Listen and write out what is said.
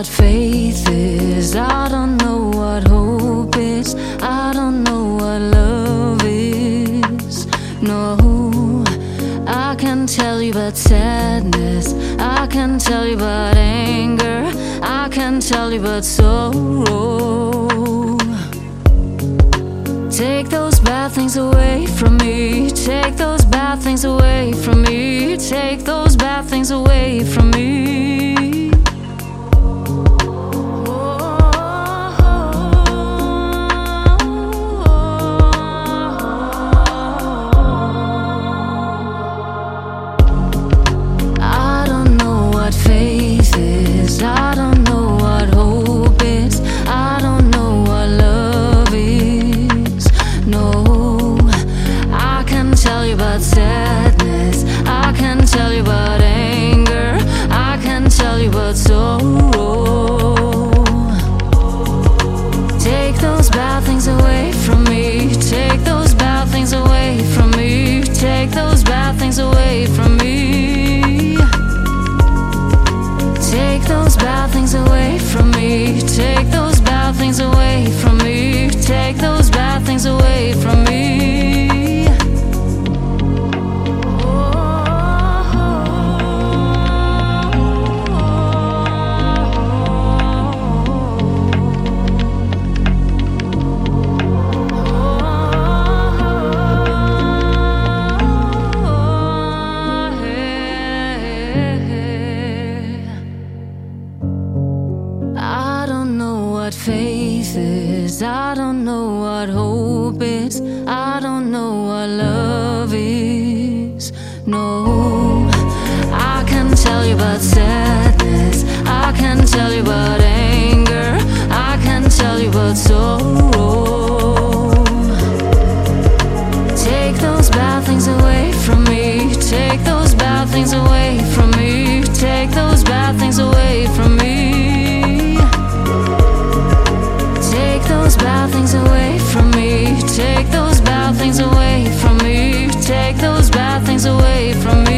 what faith is. I don't know what hope is. I don't know what love is. No, I can tell you about sadness. I can tell you about anger. I can tell you about sorrow. Take those bad things away from me. Take those bad things away from me. Take those bad things away from me. I can tell you about sadness. I can tell you about anger. I can tell you about sorrow. Take those bad things away from me. Take those bad things away from me. Take those bad things away from me. Cause I don't know what hope is, I don't know what love is. No, I can tell you about sadness, I can tell you about anger, I can tell you about sorrow. Take those bad things away from me, take those bad things away from me. away from me